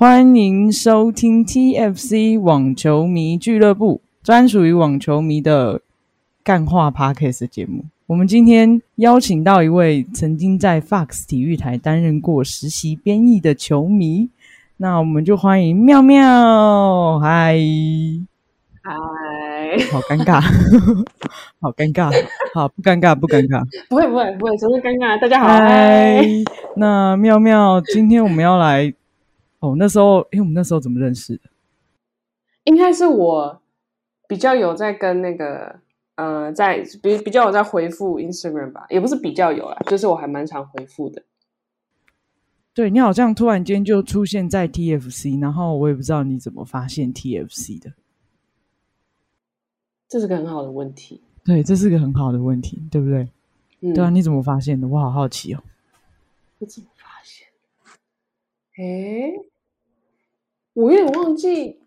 欢迎收听 TFC 网球迷俱乐部，专属于网球迷的干话 Podcast 节目。我们今天邀请到一位曾经在 Fox 体育台担任过实习编译的球迷，那我们就欢迎妙妙，嗨，嗨，好尴尬，好尴尬，好不尴尬不尴尬，不会不会不会，怎么尴尬？大家好，嗨，那妙妙，今天我们要来，哦，那时候，因为我们那时候怎么认识的？应该是我比较有在跟那个呃，在比比较有在回复 Instagram 吧，也不是比较有啦，就是我还蛮常回复的。对你好像突然间就出现在 TFC，然后我也不知道你怎么发现 TFC 的。这是个很好的问题，对，这是个很好的问题，对不对？嗯，对啊，你怎么发现的？我好好奇哦。诶，我有点忘记，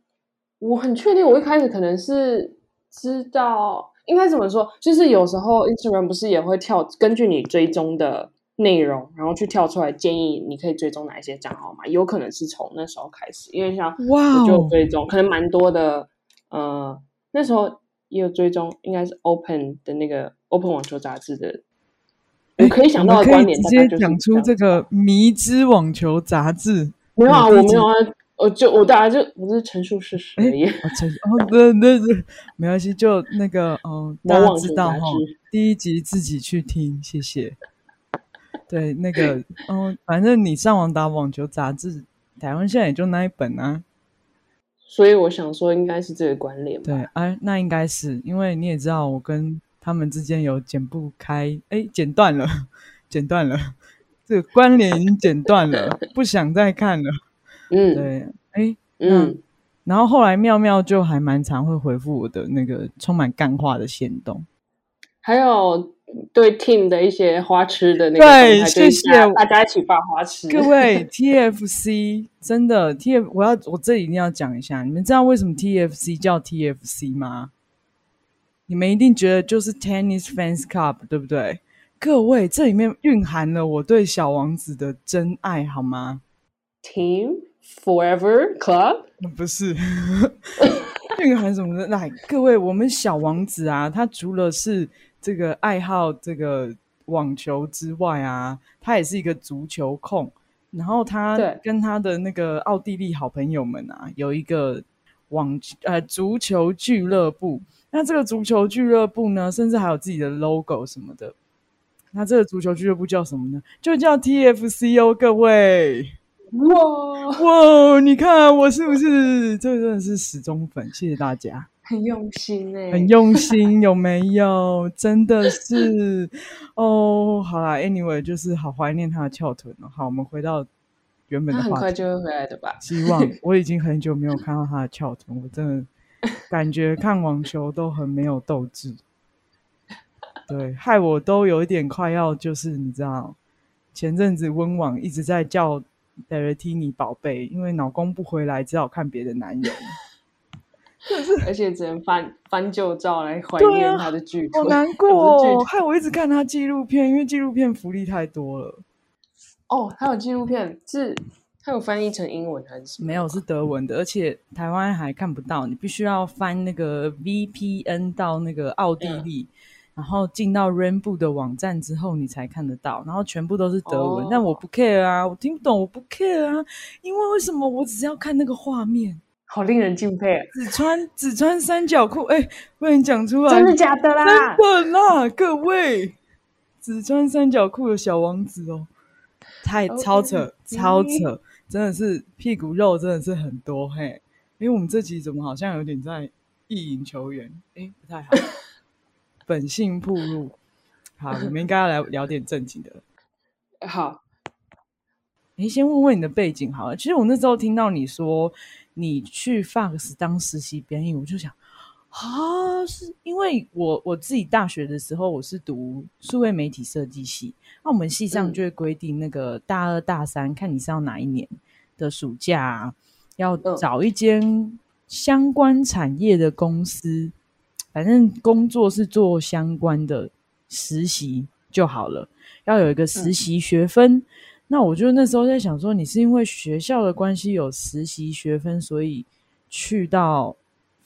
我很确定，我一开始可能是知道，应该怎么说？就是有时候 Instagram 不是也会跳，根据你追踪的内容，然后去跳出来建议你可以追踪哪一些账号嘛？有可能是从那时候开始，因为像哇我就哦，追踪，可能蛮多的，呃，那时候也有追踪，应该是 Open 的那个 Open 网球杂志的。我可以想到可以直接讲出这个迷之网球杂志。没有啊，我没有啊，我就我大家就我只是陈述事实哎而已。哦，陈哦，对对对，没关系，就那个，嗯，大家知道哈，第一集自己去听，谢谢。对，那个，嗯，反正你上网打网球杂志，台湾现在也就那一本啊。所以我想说，应该是这个关联吧。对，哎、那应该是因为你也知道，我跟他们之间有剪不开，哎，剪断了，剪断了，这个关联已经剪断了，不想再看了。嗯对，哎，嗯，然后后来妙妙就还蛮常会回复我的那个充满干话的线动。还有对 Team 的一些花痴的那个对谢谢大大家一起发花痴。各位 TFC 真的 TF，我要我这里一定要讲一下，你们知道为什么 TFC 叫 TFC 吗？你们一定觉得就是 Tennis Fans Club，对不对？各位，这里面蕴含了我对小王子的真爱，好吗？Team Forever Club，不是，蕴含什么呢？来，各位，我们小王子啊，他除了是这个爱好这个网球之外啊，他也是一个足球控。然后他跟他的那个奥地利好朋友们啊，有一个网呃足球俱乐部。那这个足球俱乐部呢，甚至还有自己的 logo 什么的。那这个足球俱乐部叫什么呢？就叫 TFC 哦，各位。哇，哇，你看我是不是？这真的是死忠粉，谢谢大家，很用心哎、很用心，有没有？真的是哦。好啦 a n y w a y 就是好怀念他的翘臀哦。好，我们回到原本的话题。快就会回来的吧？希望我已经很久没有看到他的翘臀，我真的 感觉看网球都很没有斗志。对，害我都有一点快要就是你知道，前阵子温网一直在叫 Berrettini 宝贝，因为老公不回来，只好看别的男人。而且只能翻翻旧照来怀念他的巨腿，好难过 哦，害我一直看他纪录片，因为纪录片福利太多了。哦，还有纪录片是，它有翻译成英文还是？没有是德文的，而且台湾还看不到，你必须要翻那个 VPN 到那个奥地利，然后进到 Rainbow 的网站之后，你才看得到，然后全部都是德文。哦但我不 care 啊，我听不懂，我不 care 啊，因为为什么我只是要看那个画面？好令人敬佩啊，只穿只穿三角裤，哎、不能讲出来，真的假的啦？真的啦，各位，只穿三角裤的小王子哦，太超扯，超扯，真的是屁股肉真的是很多嘿。因为我们这集怎么好像有点在意淫球员？哎，不太好，本性暴露。好，我们应该要来聊点正经的。好，你先问问你的背景好了。其实我那时候听到你说你去 Fox 当实习编译，我就想啊，是因为我我自己大学的时候我是读数位媒体设计系，那我们系上嗯。就会规定那个大二大三，看你是要哪一年的暑假、啊，要嗯。找一间相关产业的公司，反正工作是做相关的实习就好了，要有一个实习学分。那我就那时候在想说，你是因为学校的关系有实习学分，所以去到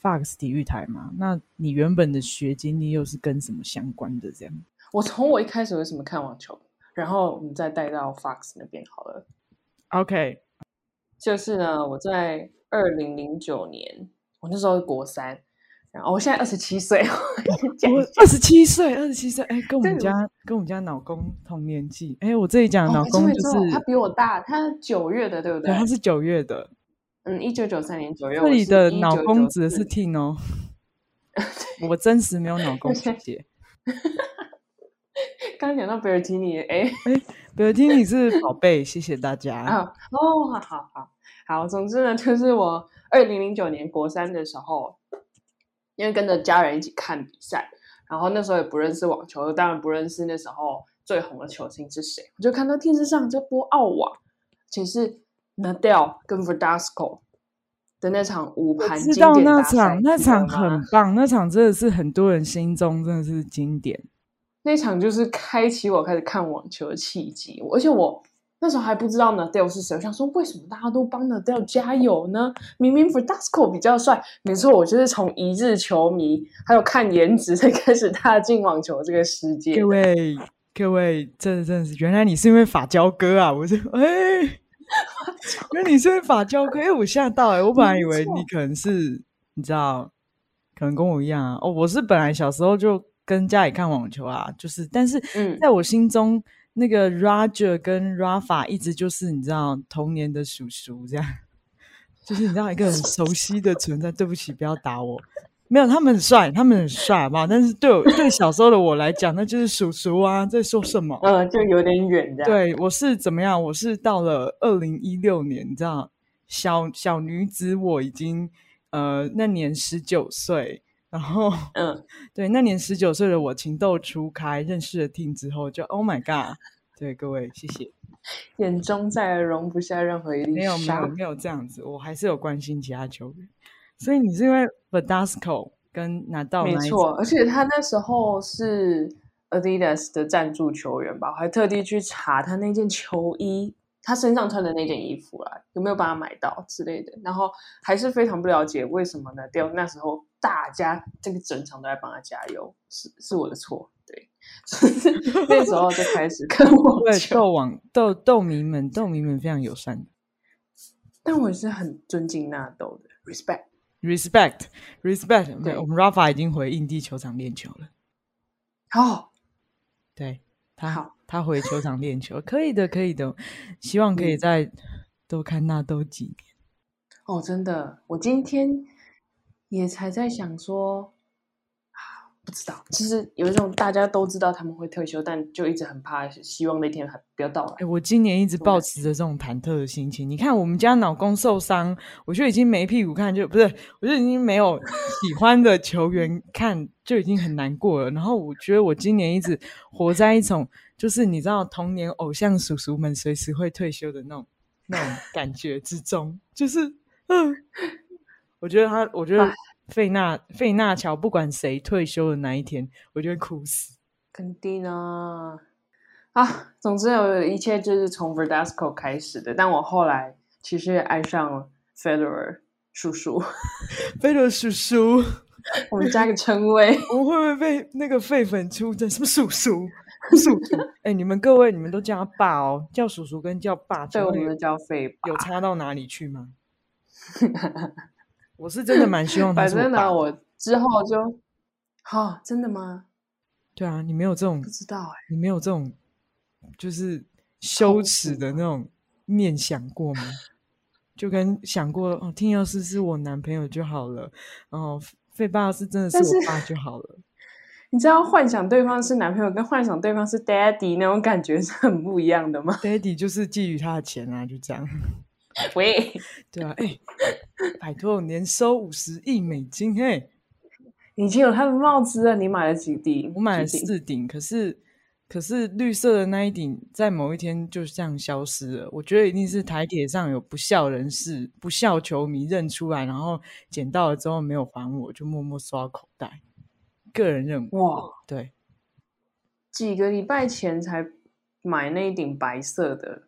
Fox 体育台嘛？那你原本的学经历又是跟什么相关的？这样？我从我一开始为什么看网球，然后我们再带到 Fox 那边好了。OK，就是呢，我在二零零九年，我那时候国三，然后我现在二十七岁，讲我二十七岁，二十七岁，哎，跟我们家跟我们家老公同年纪。哎，我这里讲老公就是，他比我大，他九月的，对不对，他是九月的。嗯，一九九三年左右。这里的脑公指的是是 Tin 哦，我真实没有脑公，谢谢。刚 刚讲到贝尔提尼，哎，比如听你是宝贝，谢谢大家。啊，哦，好好好好，总之呢，就是我二零零九年国三的时候，因为跟着家人一起看比赛，然后那时候也不认识网球，当然不认识那时候最红的球星是谁，我就看到电视上在播澳网，且是 Nadal 跟 Verdasco 的那场五盘经知道那场，那场很棒，那场真的是很多人心中真的是经典。那场就是开启我开始看网球的契机，而且我那时候还不知道 Nadal 是谁，我想说为什么大家都帮 Nadal 加油呢？明明 Verdasco 比较帅，没错，我就是从一日球迷还有看颜值才开始踏进网球这个世界各。位各位，真的真的是，原来你是因为法交哥啊！我就哎，原来你是因为法交哥，哎，我吓到哎、我本来以为你可能是你知道，可能跟我一样啊。哦，我是本来小时候就跟家里看网球啊，就是，但是嗯在我心中，那个 Roger 跟 Rafa 一直就是你知道童年的叔叔这样，就是你知道一个很熟悉的存在。对不起，不要打我。没有，他们很帅，他们很帅，嘛？但是对我 对小时候的我来讲，那就是叔叔啊，在说什么？嗯，就有点远这样。对，我是怎么样？我是到了二零一六年，你知道，小小女子我已经呃那年十九岁，然后嗯，对那年十九岁的我情窦初开，认识了 Tim 之后，就 Oh my God！对各位，谢谢。眼中再也容不下任何一粒没有没有沙。没有这样子，我还是有关心其他球员。所以你是因为 Verdasco 跟拿到没错，场而且他那时候是 Adidas 的赞助球员吧，我还特地去查他那件球衣，他身上穿的那件衣服啦，有没有帮他买到之类的。然后还是非常不了解为什么呢？掉那时候大家这个整场都在帮他加油，是是我的错，对，那时候就开始看 网对球，斗网斗斗迷们，斗迷们非常友善但我也是很尊敬纳豆的，respect。，respect respect。没对我们 Rafa 已经回印地球场练球了。哦，对他好，他回球场练球，可以的，可以的。希望可以嗯再多看纳豆几年。哦，真的，我今天也才在想说，啊，不知道，其实有一种大家都知道他们会退休，但就一直很怕，希望那天还不要到来哎、。我今年一直保持着这种忐忑的心情。你看，我们家老公受伤，我就已经没屁股看，就不是，我就已经没有喜欢的球员看，就已经很难过了。然后我觉得我今年一直活在一种，就是你知道，童年偶像叔叔们随时会退休的那种那种感觉之中，就是嗯，我觉得他，我觉得唉费纳费纳乔不管谁退休的那一天，我就会哭死。肯定啊，啊，总之有一切就是从 Verdasco 开始的，但我后来其实也爱上了 Federer 叔叔，feluer 叔叔。我们加个称谓，我会不会被那个废粉出征？什么叔叔？叔叔？哎、你们各位，你们都叫他爸哦，叫叔叔跟叫爸，对，我们有就叫费爸。有差到哪里去吗？我是真的蛮希望他反正呢，我之后就，哈、真的吗？对啊，你没有这种不，知道哎、你没有这种，就是羞耻的那种念想过吗？就跟想过哦，听要是是我男朋友就好了，然后费爸是真的是我爸就好了。你知道幻想对方是男朋友跟幻想对方是 daddy 那种感觉是很不一样的吗？Daddy 就是觊觎他的钱啊，就这样。喂，对啊，哎、拜托，年收五十亿美金，嘿，已经有他的帽子了，你买了几顶？我买了四顶，可是可是绿色的那一顶在某一天就这样消失了。我觉得一定是台铁上有不孝人士、不孝球迷认出来，然后捡到了之后没有还我，就默默刷口袋。个人认为，哇，对，几个礼拜前才买那一顶白色的，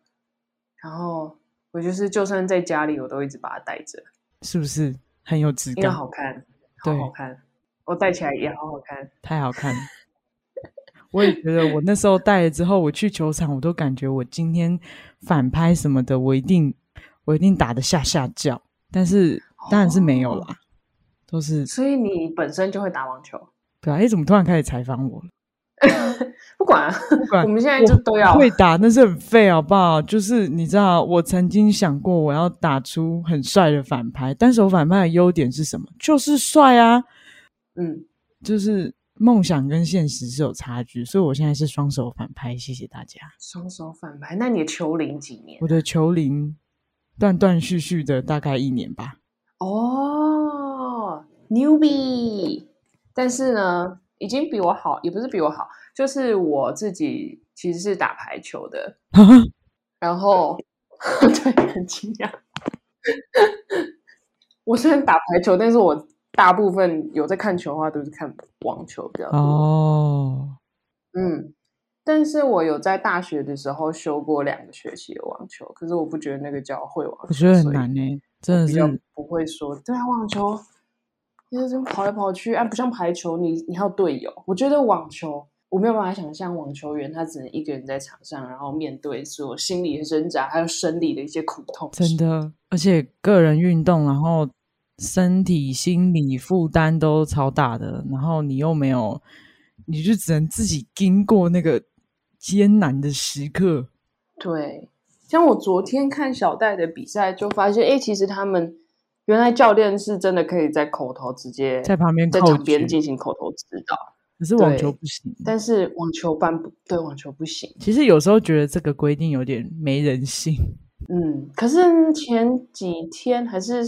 然后我就是就算在家里，我都一直把它戴着，是不是很有质感？好看，好对好看，我戴起来也好好看。太好看了。我也觉得，我那时候戴了之后，我去球场，我都感觉我今天反拍什么的，我一定我一定打得下下叫。但是当然是没有啦，哦都是所以你本身就会打网球，对啊。哎，怎么突然开始采访我了？不管啊，不管我们现在就都要会打，那是很废，好不好？就是你知道，我曾经想过我要打出很帅的反拍，单手反拍的优点是什么？就是帅啊！嗯，就是梦想跟现实是有差距，所以我现在是双手反拍。谢谢大家。双手反拍。那你的球龄几年我？的球龄断断续续的大概一年吧。哦，newbie，但是呢，已经比我好，也不是比我好，就是我自己其实是打排球的，然后 对，很惊讶。我虽然打排球，但是我大部分有在看球的话，都是看网球比较多。哦，嗯，但是我有在大学的时候修过两个学期的网球，可是我不觉得那个叫会网球，我觉得很难呢、真的是。不会说，对啊，网球就是跑来跑去，啊，不像排球，你你还有队友。我觉得网球我没有办法想象网球员他只能一个人在场上，然后面对所有心理的挣扎，还有生理的一些苦痛。真的，而且个人运动，然后身体、心理负担都超大的，然后你又没有，你就只能自己经过那个艰难的时刻。对，像我昨天看小戴的比赛，就发现，哎，其实他们原来教练是真的可以在口头直接在旁边在 coach 场边进行口头指导，可是网球不行。但是网球班不对，网球不行。其实有时候觉得这个规定有点没人性。嗯，可是前几天还是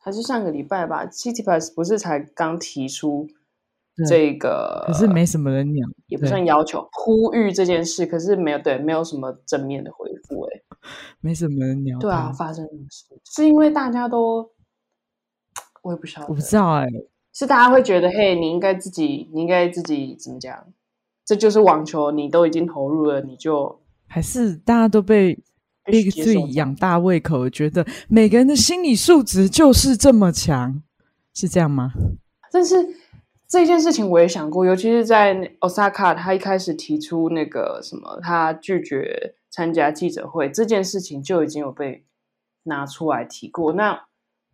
还是上个礼拜吧，City Pass 不是才刚提出对这个，可是没什么人鸟，也不算要求呼吁这件事，可是没有对，没有什么正面的回复、欸。没什么人鸟。对啊，，发生什么事？是因为大家都，我也不晓得，我不知道哎、是大家会觉得，嘿，你应该自己，你应该自己怎么讲？这就是网球，你都已经投入了，你就还是大家都被 Big 须接受 Three 养大胃口，觉得每个人的心理素质就是这么强，是这样吗？但是这件事情我也想过，尤其是在 Osaka，他一开始提出那个什么，他拒绝参加记者会这件事情，就已经有被拿出来提过。那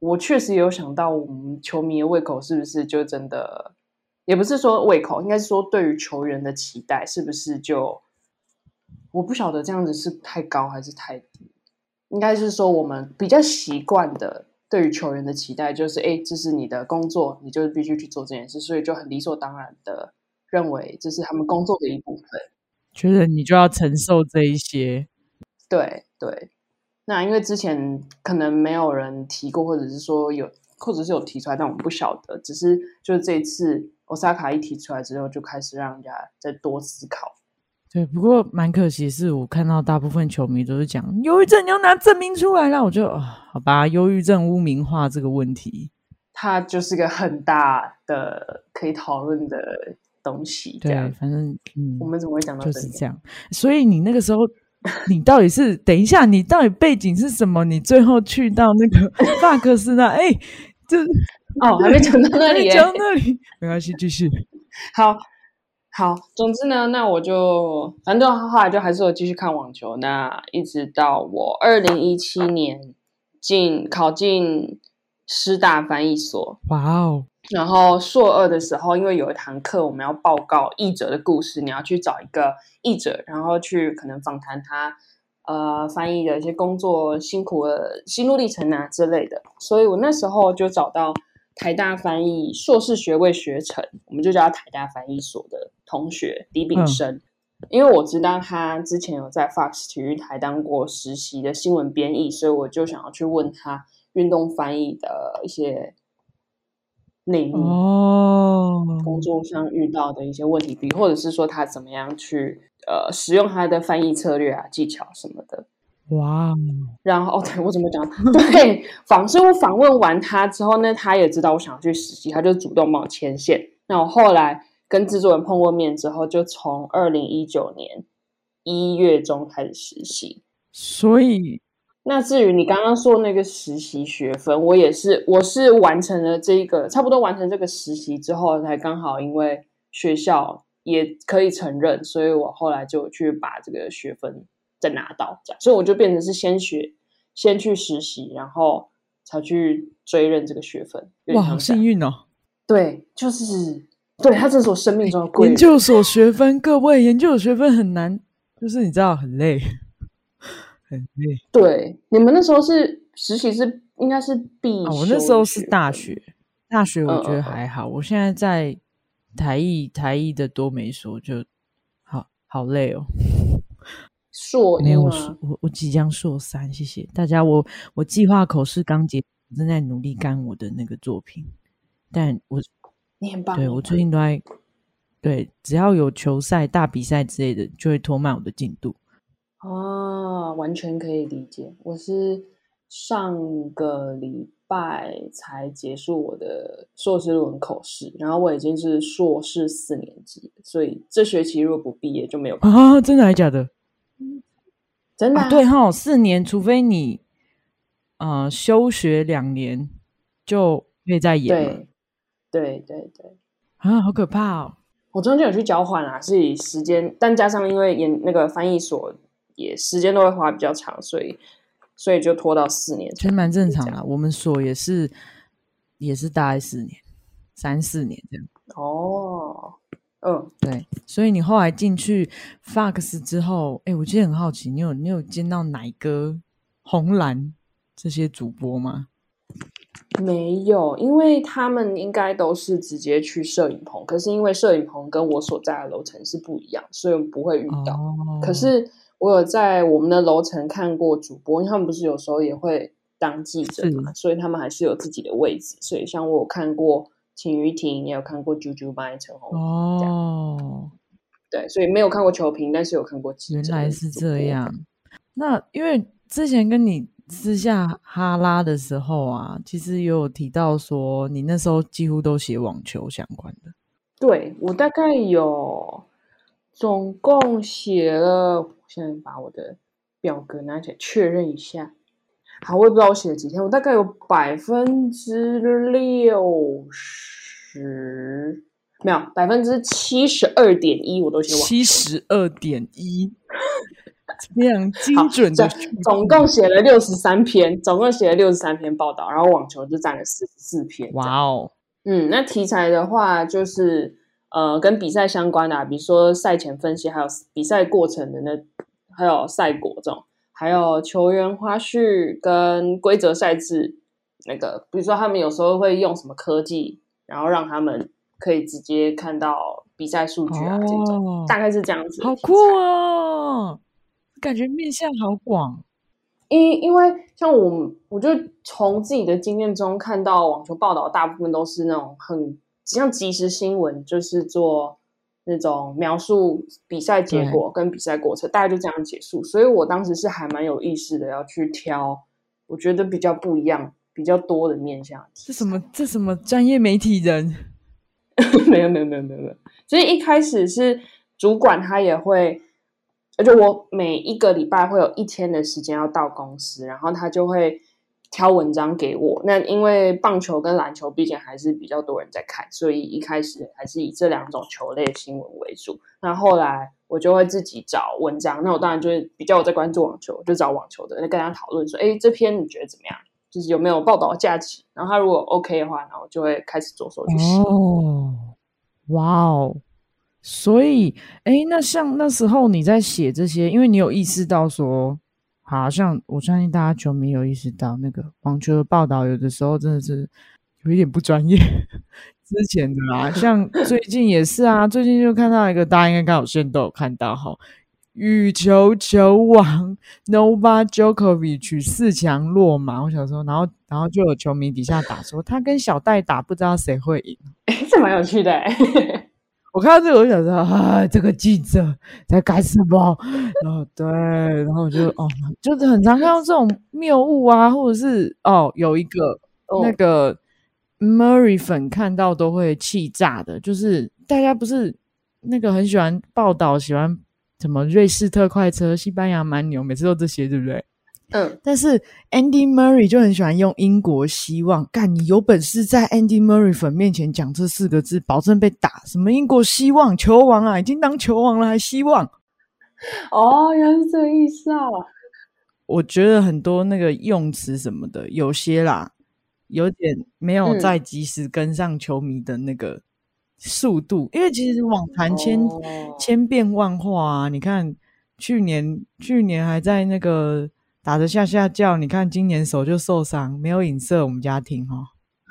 我确实有想到，我们球迷的胃口是不是就真的，也不是说胃口，应该是说对于球员的期待是不是就，我不晓得这样子是太高还是太低。应该是说我们比较习惯的对于球员的期待就是，哎，这是你的工作，你就必须去做这件事，所以就很理所当然的认为这是他们工作的一部分。觉得你就要承受这一些，对对，那因为之前可能没有人提过，或者是说有，或者是有提出来，但我们不晓得，只是就是这一次欧萨卡一提出来之后，就开始让人家再多思考。对。不过蛮可惜，是我看到大部分球迷都是讲忧郁症，你要拿证明出来啦。我就啊，好吧，忧郁症污名化这个问题，它就是个很大的可以讨论的东西。这对样，，反正嗯我，们怎么会讲到就？是这样。所以你那个时候，你到底是等一下，你到底背景是什么？你最后去到那个 萨克斯那，哎，这哦，还没讲到那里耶。讲到那里，没关系，继续。好好，总之呢，那我就反正后来就还是有继续看网球。那一直到我二零一七年进考进师大翻译所，哇哦，然后硕二的时候，因为有一堂课我们要报告译者的故事，你要去找一个译者，然后去可能访谈他呃翻译的一些工作辛苦的心路历程啊之类的。所以我那时候就找到台大翻译硕士学位学程，我们就叫他台大翻译所的同学李炳生。因为我知道他之前有在 Fox 体育台当过实习的新闻编译，所以我就想要去问他运动翻译的一些内幕。哦，工作上遇到的一些问题，比或者是说他怎么样去呃使用他的翻译策略啊、技巧什么的。哇哦，然后哦，对我怎么讲？对，访，所以我访问完他之后呢，他也知道我想要去实习，他就主动帮我牵线。那我后来跟制作人碰过面之后，就从二零一九年一月中开始实习。所以那至于你刚刚说那个实习学分，我也是，我是完成了这个，差不多完成这个实习之后，才刚好因为学校也可以承认，所以我后来就去把这个学分再拿到，这样，所以我就变成是先学，先去实习，然后才去追认这个学分。哇，好幸运哦！对，就是对，他这是我生命中的贵人。研究所学分，各位研究所学分很难，就是你知道很累，很累对，你们那时候是实习是应该是必啊、修我那时候是大学，大学我觉得还好，我现在在台艺，台艺的多没说，就好好累哦。硕没有我？我我即将硕三，谢谢大家。我我计划口试刚结，正在努力干我的那个作品，但我你很棒。对我最近都在对，只要有球赛、大比赛之类的，就会拖慢我的进度。啊，完全可以理解。我是上个礼拜才结束我的硕士论文口试，然后我已经是硕士四年级，所以这学期如果不毕业就没有办法。啊，真的还假的？真的、啊，对哈，四年，除非你呃休学两年，就可以再演嘛。对对对对，啊，好可怕哦！我中间有去交换啊，是以时间，但加上因为研那个翻译所也时间都会花比较长，所以所以就拖到四年其实蛮正常的。我们所也是也是大概四年、三四年这样。哦，嗯，对，所以你后来进去 Fox 之后，哎，我其实很好奇，你有你有见到奶哥、红蓝这些主播吗？没有，因为他们应该都是直接去摄影棚，可是因为摄影棚跟我所在的楼层是不一样，所以我们不会遇到。哦，可是我有在我们的楼层看过主播，因为他们不是有时候也会当记者嘛，所以他们还是有自己的位置。所以像我有看过秦雨婷，也有看过啾啾班、陈红，哦，对，所以没有看过球评，但是有看过记者。原来是这。样。那因为之前跟你私下哈拉的时候啊，其实也有提到说，你那时候几乎都写网球相关的。对我大概有总共写了，我现在把我的表格拿起来确认一下。好，我也不知道我写了几天，我大概有百分之六十，没有百分之七十二点一，我都写完七十二点一，非常 精准的总总共写了六十三篇，总共写了六十三篇报道，然后网球就占了四十四篇。哇哦，嗯，那题材的话，就是呃，跟比赛相关的、啊，比如说赛前分析，还有比赛过程的那，还有赛果这种，还有球员花絮跟规则赛制。那个，比如说他们有时候会用什么科技，然后让他们可以直接看到比赛数据啊，这种哦大概是这样子。好酷哦！感觉面向好广。因因为像我，我就从自己的经验中看到网球报道，大部分都是那种很像即时新闻，就是做那种描述比赛结果跟比赛过程，大概就这样结束。所以我当时是还蛮有意识的，要去挑我觉得比较不一样、比较多的面向。这什么？这什么专业媒体人？没有没有没有没有没有，所以一开始是主管他也会，而且我每一个礼拜会有一天的时间要到公司，然后他就会挑文章给我。那因为棒球跟篮球毕竟还是比较多人在看，所以一开始还是以这两种球类新闻为主。那后来我就会自己找文章，那我当然就是比较我在关注网球，就找网球的，跟他讨论说，哎，这篇你觉得怎么样？就是有没有报道价值？然后他如果 OK 的话，然后就会开始着手去写。哦，哇哦！所以，哎，那像那时候你在写这些，因为你有意识到说，好像我相信大家球迷有意识到，那个网球的报道有的时候真的是有一点不专业。之前的啦，像最近也是啊，最近就看到一个，大家应该刚好现在都有看到哈，羽球球王 n o v a Djokovic 四强落马。我想说，然后然后就有球迷底下打说，他跟小戴打，不知道谁会赢。这蛮有趣的、欸。我看到这个，我就想说，啊，这个记者在干什么？然后对，然后我就哦，就是很常看到这种谬误啊，或者是哦，有一个、哦那个 Murray 粉看到都会气炸的，就是大家不是那个很喜欢报道，喜欢什么瑞士特快车、西班牙蛮牛，每次都这些，对不对？嗯，但是 Andy Murray 就很喜欢用英国希望，干你有本事在 Andy Murray 粉面前讲这四个字，保证被打。什么英国希望球王啊，已经当球王了还希望？哦，原来是这个意思啊。我觉得很多那个用词什么的，有些啦，有点没有嗯在及时跟上球迷的那个速度，因为其实网坛千、哦千变万化啊。你看去年去年还在那个打着下下叫，你看今年手就受伤，没有影射我们家庭哈。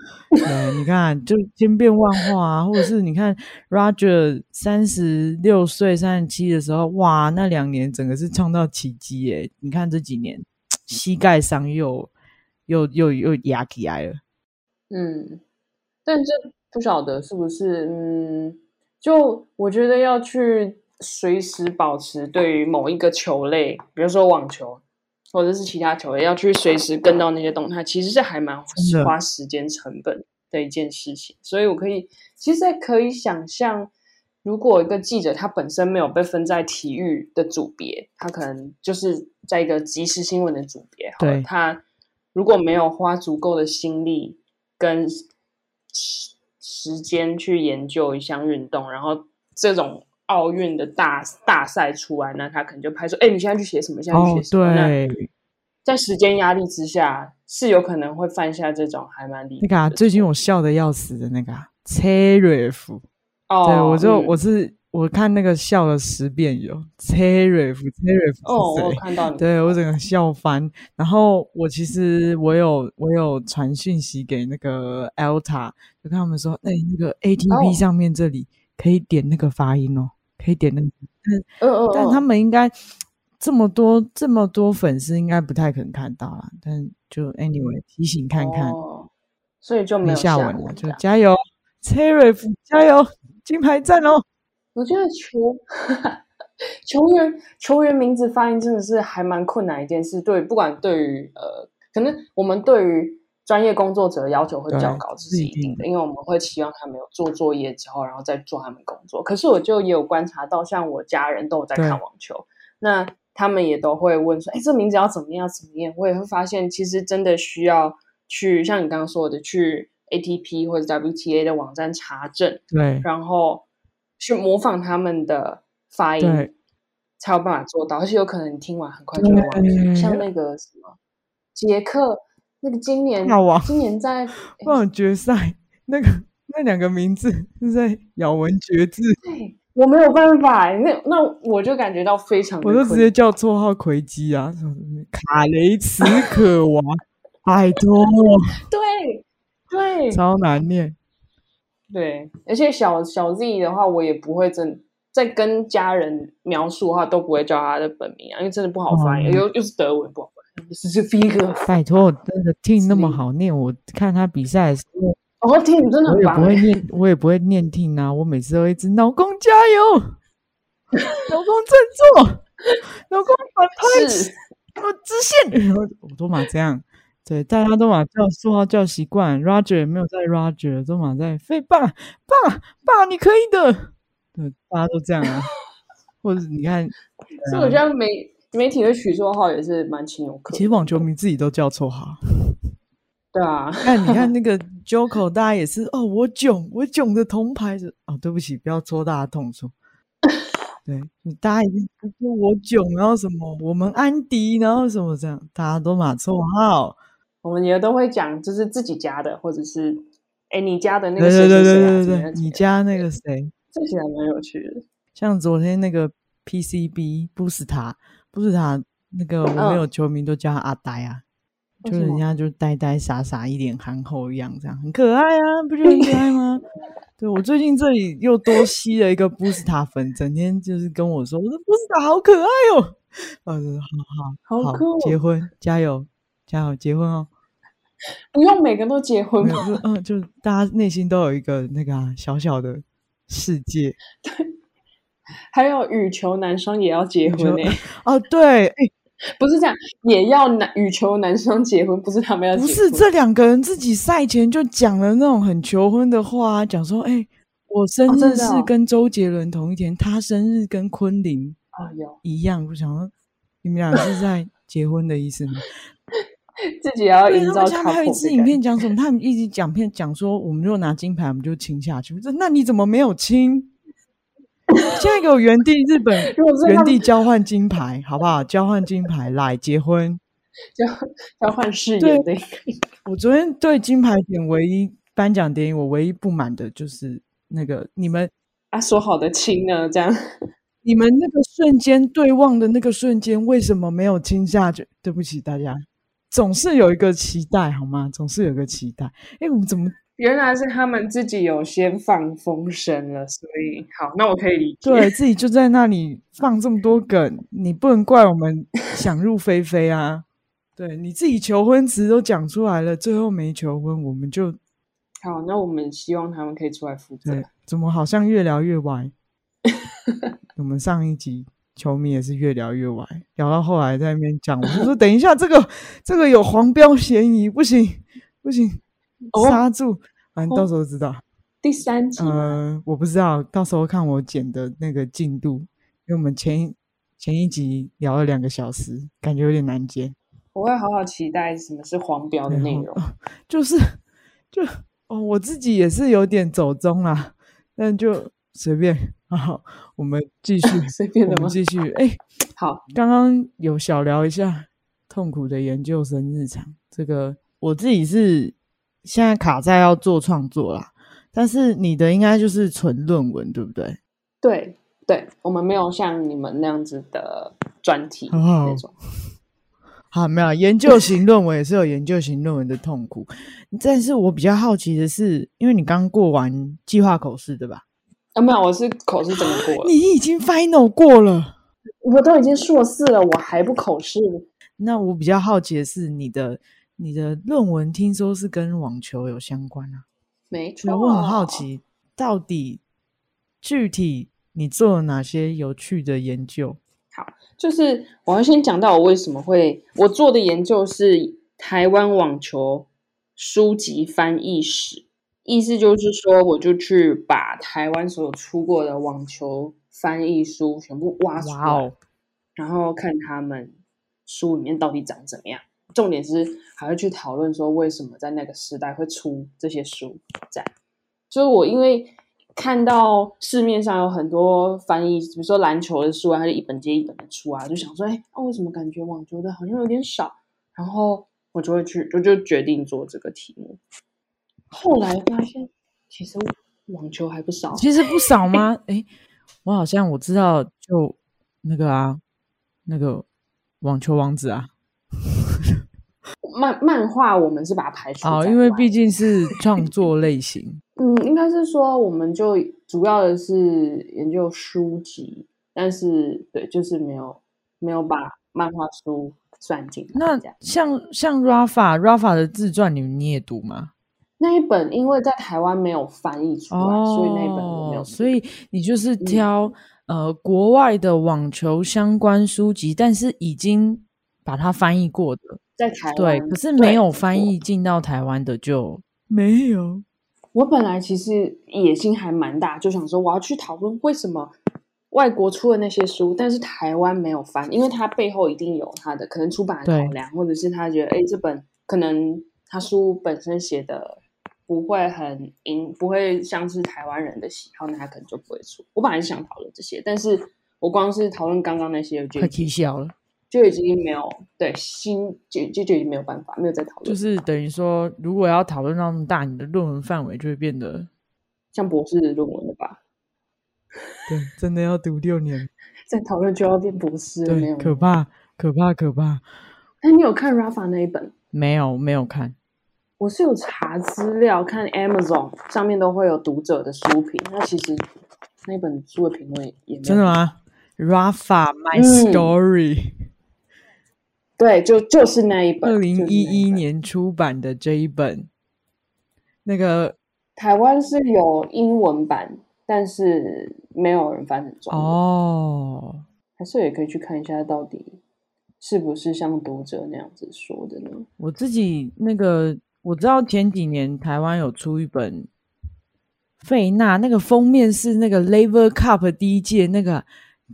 对，你看就千变万化啊，或者是你看 Roger 三十六岁、三十七的时候，哇，那两年整个是创造奇迹耶！你看这几年膝盖伤又又又又压起来了，嗯，但这不晓得是不是，嗯，就我觉得要去随时保持对于某一个球类，比如说网球或者是其他球员，要去随时跟到那些动态，其实是还蛮花时间成本的一件事情。所以我可以，其实也可以想象，如果一个记者他本身没有被分在体育的组别，他可能就是在一个即时新闻的组别对他如果没有花足够的心力跟时时间去研究一项运动，然后这种奥运的大大赛出来，那他可能就拍说：“哎、你现在去写什么？现在去哦写，什么？”那对，在时间压力之下，是有可能会犯下这种还蛮离谱那个、啊、最近我笑的要死的那个、啊、Teref，、哦，对我就、嗯我是我看那个笑了十遍有 Terif，Terif 哦，我有是谁？看到你，对我整个笑翻。然后我其实我有我有传讯息给那个 Alta，就跟他们说，哎、那个 ATP 哦上面这里可以点那个发音哦，可以点那个，嗯嗯，但他嗯们应该这么多这么多粉丝，应该不太可能看到啦。但就 anyway 提醒看看，哦所以就没没有下文了，就加油 Teref 加油，金牌战哦！我觉得球 球员球员名字发音真的是还蛮困难一件事。对，不管对于呃，可能我们对于专业工作者的要求会比较高，这是一定的，因为我们会期望他们有做作业之后，然后再做他们工作。可是我就也有观察到，像我家人都有在看网球，那他们也都会问说：“哎，这名字要怎么样怎么样？”我也会发现，其实真的需要去像你刚刚说的，去 ATP 或者 WTA 的网站查证，对然后去模仿他们的发音对，才有办法做到。而且有可能你听完很快就会忘记，像那个什么杰克，那个今年今年在 忘了决赛那个那两个名字是在咬文嚼字，对，我没有办法欸，那那我就感觉到非常我就直接叫绰号魁基啊，什么卡雷茨可娃，拜托，对对。超难念。对，而且小小 Z 的话，我也不会真在跟家人描述的话，都不会叫他的本名啊，因为真的不好发音，哦。又又是德文不好 figure。拜托，真的听那么好念，我看他比赛的时候，哦，听你真的我也很棒欸，不会念，我也不会念听啊，我每次都一直老公加油，老公振作，老公反 拍，是我支线，然后我都嘛这样。对，大家都嘛叫绰号叫习惯，Roger 也没有在 Roger，都嘛在飞爸爸爸，你可以的。对，大家都这样啊。或者你看，所以我觉得媒媒体会取绰号也是蛮情有可原。其实网球迷自己都叫绰号。对啊，看，你看那个 Joko，大家也是哦，我囧，我囧的铜牌是哦，对不起，不要戳大家痛处。对，大家已经说我囧，然后什么我们安迪，然后什么这样，大家都码绰号。我们也都会讲，就是自己家的，或者是哎你家的那对个谁对对对谁谁啊你家那个谁，这些还蛮有趣的。像昨天那个 PCB 布斯塔，布斯塔那个我们有球迷都叫他阿呆啊，就为什么？人家就呆呆傻傻一脸憨厚一样，这样很可爱啊，不觉得很可爱吗？对我最近这里又多吸了一个布斯塔粉，整天就是跟我说，我说布斯塔好可爱哦，我说好好好结婚加油加油结婚哦，不用每个都结。婚嗯就大家内心都有一个那个、啊、小小的世界 还有羽球男双也要结婚羽呢、哦，对，哎 不是这样，也要男羽球男双结婚，不是他们要。不是这两个人自己赛前就讲了那种很求婚的话、讲说，哎、我生日是哦跟周杰伦同一天，他生日跟昆凌啊有一样。我想说，你们俩是在结婚的意思吗？自己也要对营造他们下面还有一支影。片讲什么？他们一直讲片讲说，我们如果拿金牌，我们就亲下去。我说那你怎么没有亲？现在给我原地日本 原地交换金牌，好不好？交换金牌来结婚。交交换誓言的我昨天对金牌典唯一颁奖典礼，我唯一不满的就是那个你们啊，说好的亲呢？这样你们那个瞬间对望的那个瞬间，为什么没有亲下去？对不起大家，总是有一个期待好吗？总是有一个期待。哎，我们怎么原来是他们自己有先放风声了，所以好，那我可以理解。对自己就在那里放这么多梗？你不能怪我们想入非非啊！对你自己求婚词都讲出来了，最后没求婚，我们就好，那我们希望他们可以出来负责对。，怎么好像越聊越歪？我们上一集球迷也是越聊越歪，聊到后来在那边讲，我说等一下，这个这个有黄标嫌疑，不行不行，哦刹住，反正到时候知道。第三集吗？呃，我不知道，到时候看我剪的那个进度，因为我们前前一集聊了两个小时，感觉有点难剪。我会好好期待什么是黄标的内容。就是就哦，我自己也是有点走中啦，但就随便 好，我们继续，随便的吗我们？继续。哎，好，刚刚有小聊一下痛苦的研究生日常，这个我自己是现在卡在要做创作啦，但是你的应该就是纯论文，对不对？对对，我们没有像你们那样子的专题那种。好，没有研究型论文也是有研究型论文的痛苦，但是我比较好奇的是，因为你刚过完计划口试，对吧？啊，没有，我是口试整个过了，你已经 final 过了。我都已经硕士了，我还不口试。那我比较好奇的是，你的你的论文听说是跟网球有相关啊？没错，我很好，奇，到底具体你做了哪些有趣的研究？好就是我要先讲到我为什么会我做的研究是台湾网球书籍翻译史，意思就是说，我就去把台湾所有出过的网球翻译书全部挖出来，然后看他们书里面到底长怎么样。重点是还会去讨论说为什么在那个时代会出这些书，这样。就是我因为看到市面上有很多翻译，比如说篮球的书啊，它就一本接一本的出啊，就想说，哎，那、为什么感觉网球的好像有点少？然后我就会去，我就决定做这个题目。后来发现，其实网球还不少。其实不少吗？诶，我好像我知道，就那个啊，那个网球王子啊，漫漫画我们是把它排除哦，因为毕竟是创作类型，嗯，应该是说，我们就主要的是研究书籍，但是对，就是没有没有把漫画书算进来。那像像 Rafa Rafa 的自传，你你也读吗？那一本，因为在台湾没有翻译出来，所以那一本我没有。所以你就是嗯挑、呃国外的网球相关书籍，但是已经把它翻译过的，在台湾对，可是没有翻译进到台湾的就没有。我本来其实野心还蛮大，就想说我要去讨论为什么外国出的那些书，但是台湾没有翻，因为它背后一定有它的可能出版的考量，或者是他觉得哎这本可能他书本身写的不会很迎，不会像是台湾人的喜好，那他可能就不会出。我本来是想讨论这些，但是我光是讨论刚刚那些，我就快已经踢笑了，就已经没有对新就就就已经没有办法，没有再讨论，就是等于说，如果要讨论到那么大，你的论文范围就会变得，像博士论文了吧？对，真的要读六年，再讨论就要变博士了，没对，有？可怕，可怕，可怕。那你有看 Rafa 那一本？没有，没有看，我是有查资料，看 Amazon 上面都会有读者的书评。那其实那本书的评论也没有真的吗？Rafa My 嗯 Story，对，就就是那一本，二零一。一年出版的这一本，那个台湾是有英文版，但是没有人翻成中文。哦，还是也可以去看一下，到底是不是像读者那样子说的呢？我自己那个我知道前几年台湾有出一本费纳，那个封面是那个 Lever Cup 第一届那个，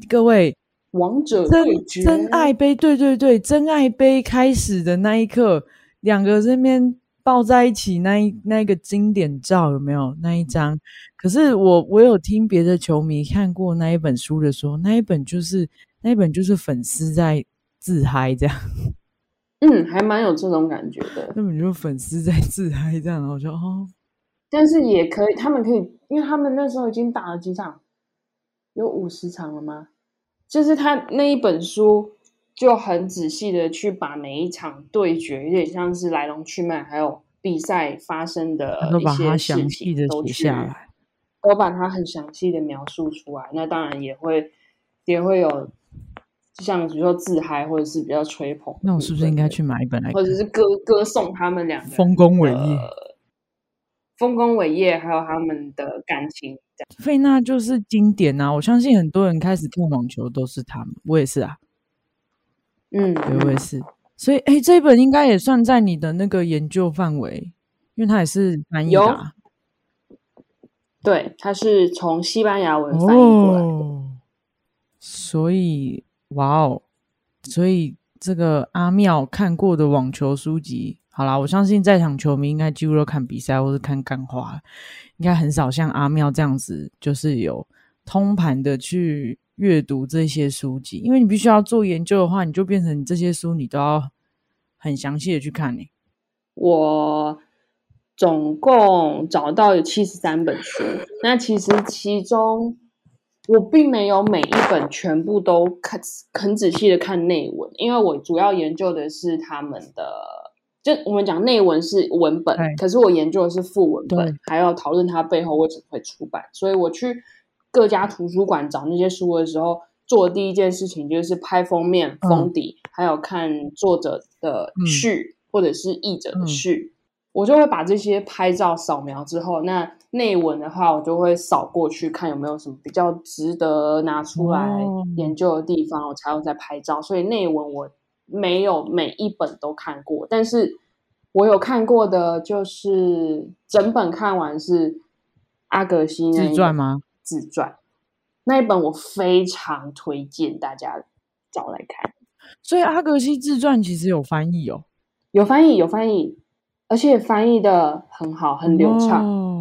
各位王者真对决，真爱杯，对对对，真爱杯开始的那一刻，两个这边抱在一起，那一那一个经典照有没有那一张？可是我我有听别的球迷看过那一本书的说，那一本就是那一本就是粉丝在自嗨这样，嗯，还蛮有这种感觉的。那本就是粉丝在自嗨这样，然后我就哦，但是也可以，他们可以，因为他们那时候已经打了几场，有五十场了吗？就是他那一本书就很仔细的去把每一场对决，有点像是来龙去脉，还有比赛发生的都一些把它详事细的都写下来。都把它很详细的描述出来。那当然也会也会有像比如说自嗨，或者是比较吹捧。那我是不是应该去买一本来看？或者是歌歌颂他们两个丰功伟业的丰功伟业，还有他们的感情。费纳就是经典啊！我相信很多人开始看网球都是他们，我也是啊，嗯，对，我也是。所以，哎，这一本应该也算在你的那个研究范围，因为它也是翻译的、啊。对，它是从西班牙文翻译过来的。哦，所以，哇哦，所以这个阿妙看过的网球书籍，好啦，我相信在场球迷应该几乎都看比赛或是看干花，应该很少像阿妙这样子，就是有通盘的去阅读这些书籍，因为你必须要做研究的话，你就变成你这些书你都要很详细的去看你。我总共找到有七十三本书，那其实其中我并没有每一本全部都看很仔细的看内文，因为我主要研究的是他们的，就我们讲内文是文本，可是我研究的是副文本，还要讨论它背后为什么会出版，所以我去各家图书馆找那些书的时候。做的第一件事情就是拍封面、封底，还有看作者的嗯序、或者是译者的嗯序，我就会把这些拍照扫描之后，那内文的话，我就会扫过去看有没有什么比较值得拿出来哦研究的地方，我才会再拍照。所以内文我没有每一本都看过，但是我有看过的，就是整本看完是阿格西自传吗？自传那一本，我非常推荐大家找来看。所以阿格西自传其实有翻译哦，有翻译，有翻译，而且翻译的很好，很流畅。哦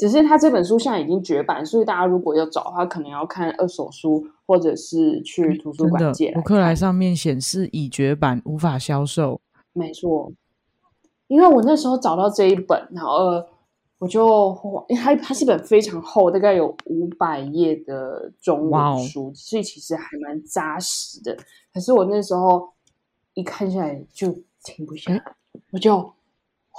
只是他这本书现在已经绝版，所以大家如果要找的话，可能要看二手书，或者是去图书馆借，来博客来。上面显示已绝版，无法销售。没错，因为我那时候找到这一本，然后呃我就因为它它是一本非常厚，大概有五百页的中文书，所以其实还蛮扎实的。可是我那时候一看下来就停不下来，我就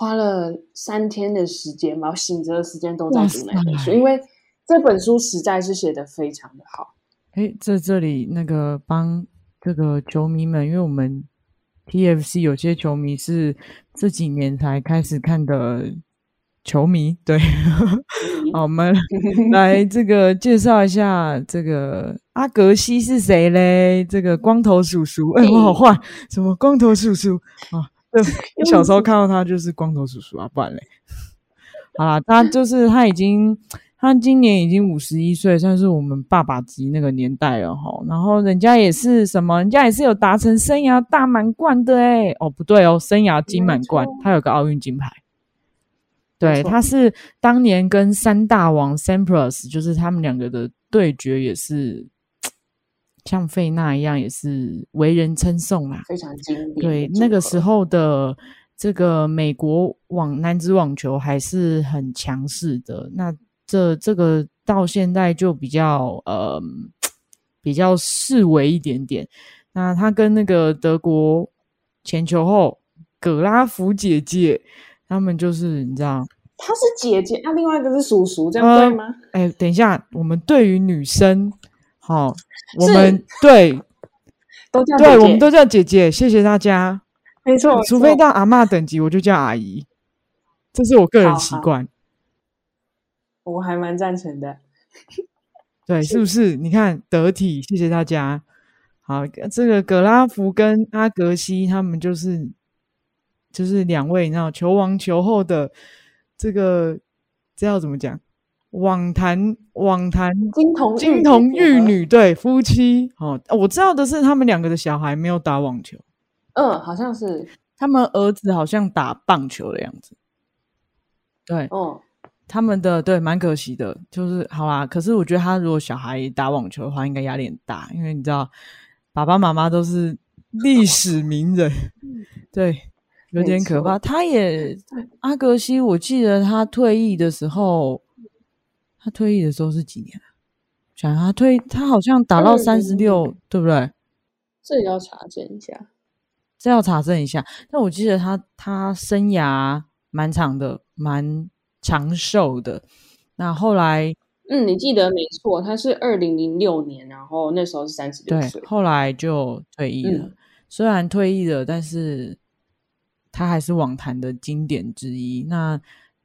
花了三天的时间吧，我醒着的时间都在读那本书，因为这本书实在是写的非常的好。哎，在这里那个帮这个球迷们，因为我们 TFC 有些球迷是这几年才开始看的球迷，对，好，我们来这个介绍一下这个阿格西是谁嘞？这个光头叔叔，哎，我好坏，什么光头叔叔啊？对，我小时候看到他就是光头叔叔啊，不然嘞。好啦，他就是他已经，他今年已经五十一岁，算是我们爸爸级那个年代了哈。然后人家也是什么，人家也是有达成生涯大满贯的诶哦，不对哦，生涯金满贯，他有个奥运金牌。对，他是当年跟三大王 Sampras，就是他们两个的对决，也是像费纳一样，也是为人称颂啦。非常经典的对，那个时候的这个美国网男子网球还是很强势的。那这这个到现在就比较呃比较示威一点点。那他跟那个德国前球后葛拉夫姐姐，他们就是你知道，她是姐姐，啊，另外一个是叔叔，这样呃对吗？哎，等一下，我们对于女生，好、我们对都叫姐对，我们都叫姐姐，谢谢大家。没错，除非到阿嬷等级，我就叫阿姨，这是我个人习惯。我还蛮赞成的。对，是不是？你看得体，谢谢大家。好，这个格拉夫跟阿格西他们就是就是两位，你知道球王球后的这个这要怎么讲？网坛网坛金童金童玉，女对夫妻哦，我知道的是他们两个的小孩没有打网球，嗯，好像是，他们儿子好像打棒球的样子。对，嗯，他们的对蛮可惜的，就是好啦。可是我觉得他如果小孩打网球的话，应该压力很大，因为你知道爸爸妈妈都是历史名人，对，有点可怕。他也阿格西，我记得他退役的时候，他退役的时候是几年啊？想他退，他好像打到三十六，对不对？这也要查证一下，这要查证一下。但我记得他他生涯蛮长的。蛮长寿的，那后来，嗯，你记得没错，他是二零零六年，然后那时候是三十六岁，后来就退役了。虽然退役了，但是他还是网坛的经典之一。那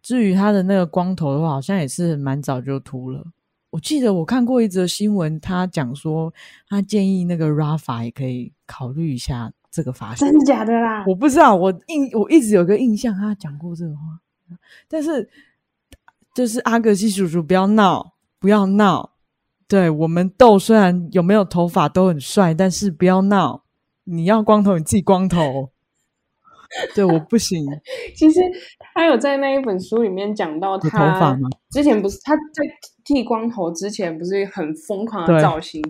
至于他的那个光头的话，好像也是蛮早就秃了。我记得我看过一则新闻，他讲说他建议那个 Rafa 也可以考虑一下这个发型，真的假的啦？我不知道，我印我一直有个印象，他讲过这个话。但是，就是阿格西叔叔，不要闹，不要闹。对我们豆虽然有没有头发都很帅，但是不要闹。你要光头，你自己光头。对，我不行。其实他有在那一本书里面讲到，他头发吗？之前不是他在剃光头之前，不是很疯狂的造型，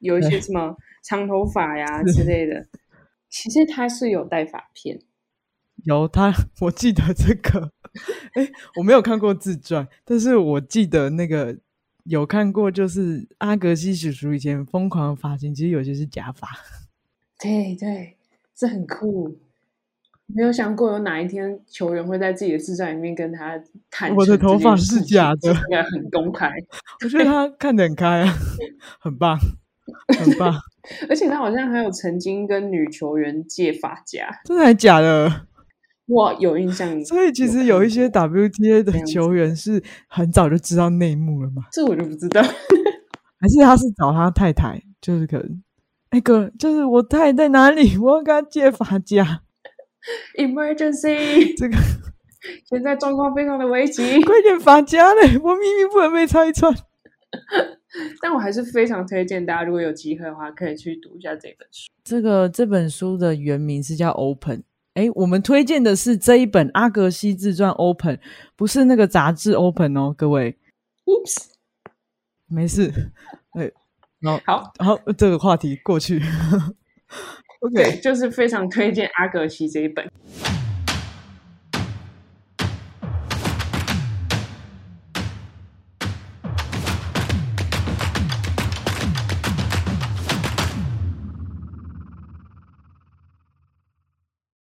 有一些什么长头发呀 之类的。其实他是有戴发片。有他，我记得这个。哎，我没有看过自传，但是我记得那个有看过，就是阿格西叔叔以前疯狂的发型，其实有些是假发。对对，这很酷。没有想过有哪一天球员会在自己的自传里面跟他谈，我的头发是假的，应该很公开。我觉得他看得很开啊，很棒，很棒。而且他好像还有曾经跟女球员借发夹，真的还假的？我有印象，所以其实有一些 WTA 的球员是很早就知道内幕了嘛？这我就不知道，还是他是找他太太，就是可能那个就是我太太在哪里？我要跟他借发夹 Emergency！这个现在状况非常的危急，快点发家嘞！我秘密不能被拆穿。但我还是非常推荐大家，如果有机会的话，可以去读一下这本书。这个这本书的原名是叫 Open。哎，我们推荐的是这一本《阿格西自传》Open，不是那个杂志 Open 哦，各位。Oops，没事。对，好，好，然后这个话题过去。OK，就是非常推荐阿格西这一本。